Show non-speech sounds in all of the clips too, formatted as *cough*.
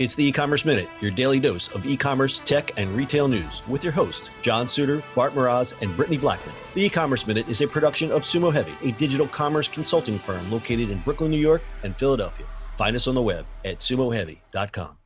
It's the e-commerce minute, your daily dose of e-commerce, tech, and retail news with your host, John Suder, Bart Mroz, and Brittany Blackman. The e-commerce minute is a production of Sumo Heavy, a digital commerce consulting firm located in Brooklyn, New York, and Philadelphia. Find us on the web at sumoheavy.com.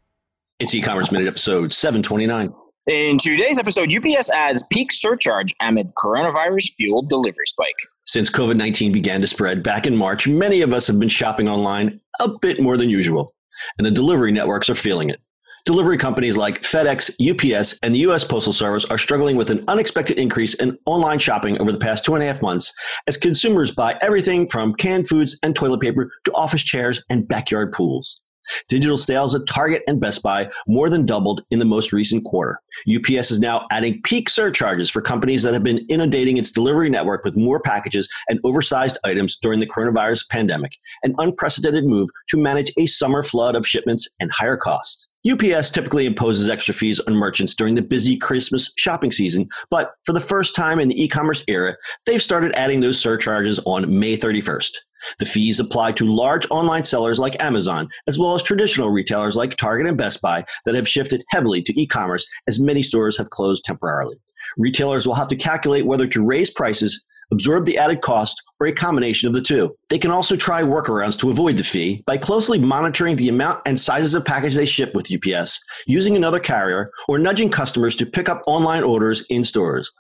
It's e-commerce minute episode 729. In today's episode, UPS adds peak surcharge amid coronavirus fueled delivery spike. Since COVID 19 began to spread back in March, many of us have been shopping online a bit more than usual, and the delivery networks are feeling it. Delivery companies like FedEx, UPS, and the U.S. Postal Service are struggling with an unexpected increase in online shopping over the past two and a half months as consumers buy everything from canned foods and toilet paper to office chairs and backyard pools. Digital sales at Target and Best Buy more than doubled in the most recent quarter. UPS is now adding peak surcharges for companies that have been inundating its delivery network with more packages and oversized items during the coronavirus pandemic, an unprecedented move to manage a summer flood of shipments and higher costs. UPS typically imposes extra fees on merchants during the busy Christmas shopping season, but for the first time in the e commerce era, they've started adding those surcharges on May 31st. The fees apply to large online sellers like Amazon, as well as traditional retailers like Target and Best Buy that have shifted heavily to e commerce as many stores have closed temporarily. Retailers will have to calculate whether to raise prices, absorb the added cost, or a combination of the two. They can also try workarounds to avoid the fee by closely monitoring the amount and sizes of package they ship with UPS, using another carrier, or nudging customers to pick up online orders in stores.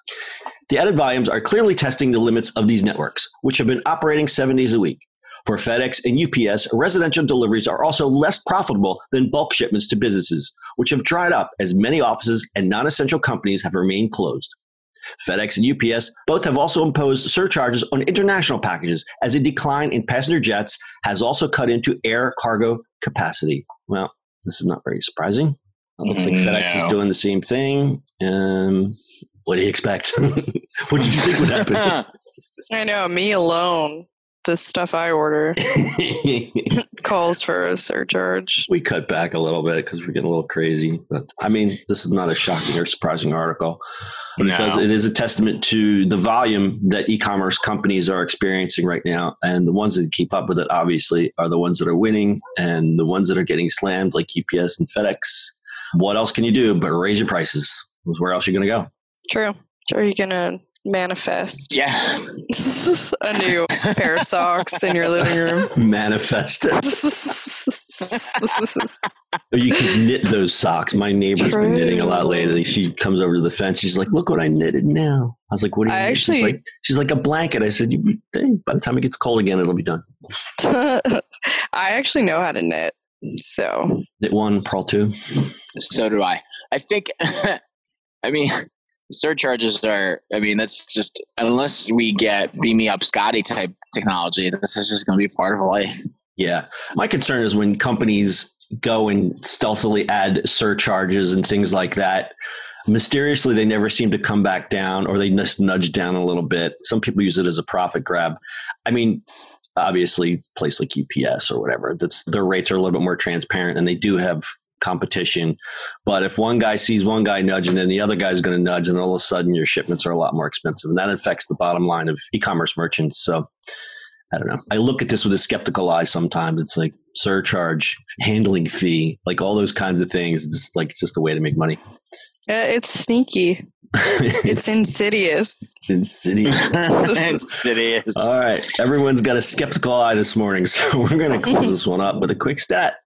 The added volumes are clearly testing the limits of these networks, which have been operating seven days a week. For FedEx and UPS, residential deliveries are also less profitable than bulk shipments to businesses, which have dried up as many offices and non essential companies have remained closed. FedEx and UPS both have also imposed surcharges on international packages as a decline in passenger jets has also cut into air cargo capacity. Well, this is not very surprising. It looks like FedEx No. is doing the same thing. Um, what do you expect? *laughs* what did you think would happen? *laughs* I know, me alone. The stuff I order *laughs* calls for a surcharge. we cut back a little bit because we're getting a little crazy. But I mean, this is not a shocking or surprising article. But it, does, No. it is a testament to the volume that e-commerce companies are experiencing right now, and the ones that keep up with it, obviously, are the ones that are winning, and the ones that are getting slammed, like UPS and FedEx. What else can you do but raise your prices? Where else are you going to go? True. Are you gonna manifest Yeah. *laughs* a new pair of socks in your living room? *laughs* Manifest it. *laughs* You could knit those socks. My neighbor's been knitting a lot lately. She comes over to the fence. She's like, "Look what I knitted now." I was like, "What do you?" I actually- she's like, "She's like a blanket." I said, "You be- by the time it gets cold again, it'll be done." I actually know how to knit. So Knit one, purl two. So do I. I think, *laughs* I mean, surcharges are, I mean, that's just, unless we get beam me up Scotty type technology, this is just going to be part of life. Yeah, my concern is when companies go and stealthily add surcharges and things like that. Mysteriously, they never seem to come back down, or they just nudge down a little bit. Some people use it as a profit grab. I mean, obviously, place like UPS or whatever, that's their rates are a little bit more transparent, and they do have competition. But if one guy sees one guy nudging, then the other guy's going to nudge, and all of a sudden, your shipments are a lot more expensive, and that affects the bottom line of e-commerce merchants. So. I don't know. I look at this with a skeptical eye sometimes. It's like surcharge, handling fee, like all those kinds of things. It's just like it's just a way to make money. yeah, it's sneaky. *laughs* It's insidious. it's insidious. *laughs* Insidious. All right. Everyone's got a skeptical eye this morning. *laughs* So we're going to close this one up with a quick stat.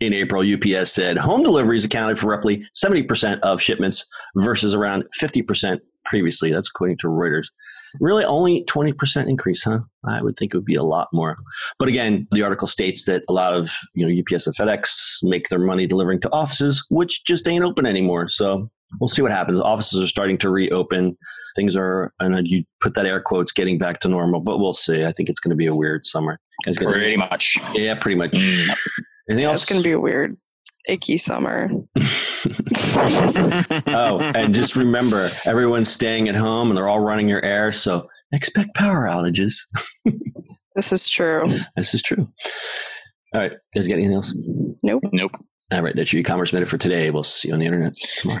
In April, UPS said home deliveries accounted for roughly 70% of shipments versus around 50% previously. That's according to Reuters. Really, only 20% increase, huh? I would think it would be a lot more. But again, the article states that a lot of you know UPS and FedEx make their money delivering to offices, which just ain't open anymore. So we'll see what happens. Offices are starting to reopen. Things are, and you put that air quotes, getting back to normal. But we'll see. I think it's going to be a weird summer. You guys gonna- Pretty much. yeah, pretty much. Mm. Anything Yeah, else? it's gonna be a weird, icky summer. *laughs* oh, and just remember, everyone's staying at home and they're all running your air, so expect power outages. *laughs* This is true. This is true. All right, guys, got anything else? Nope. Nope. All right, that's your e-commerce minute for today. We'll see you on the internet tomorrow.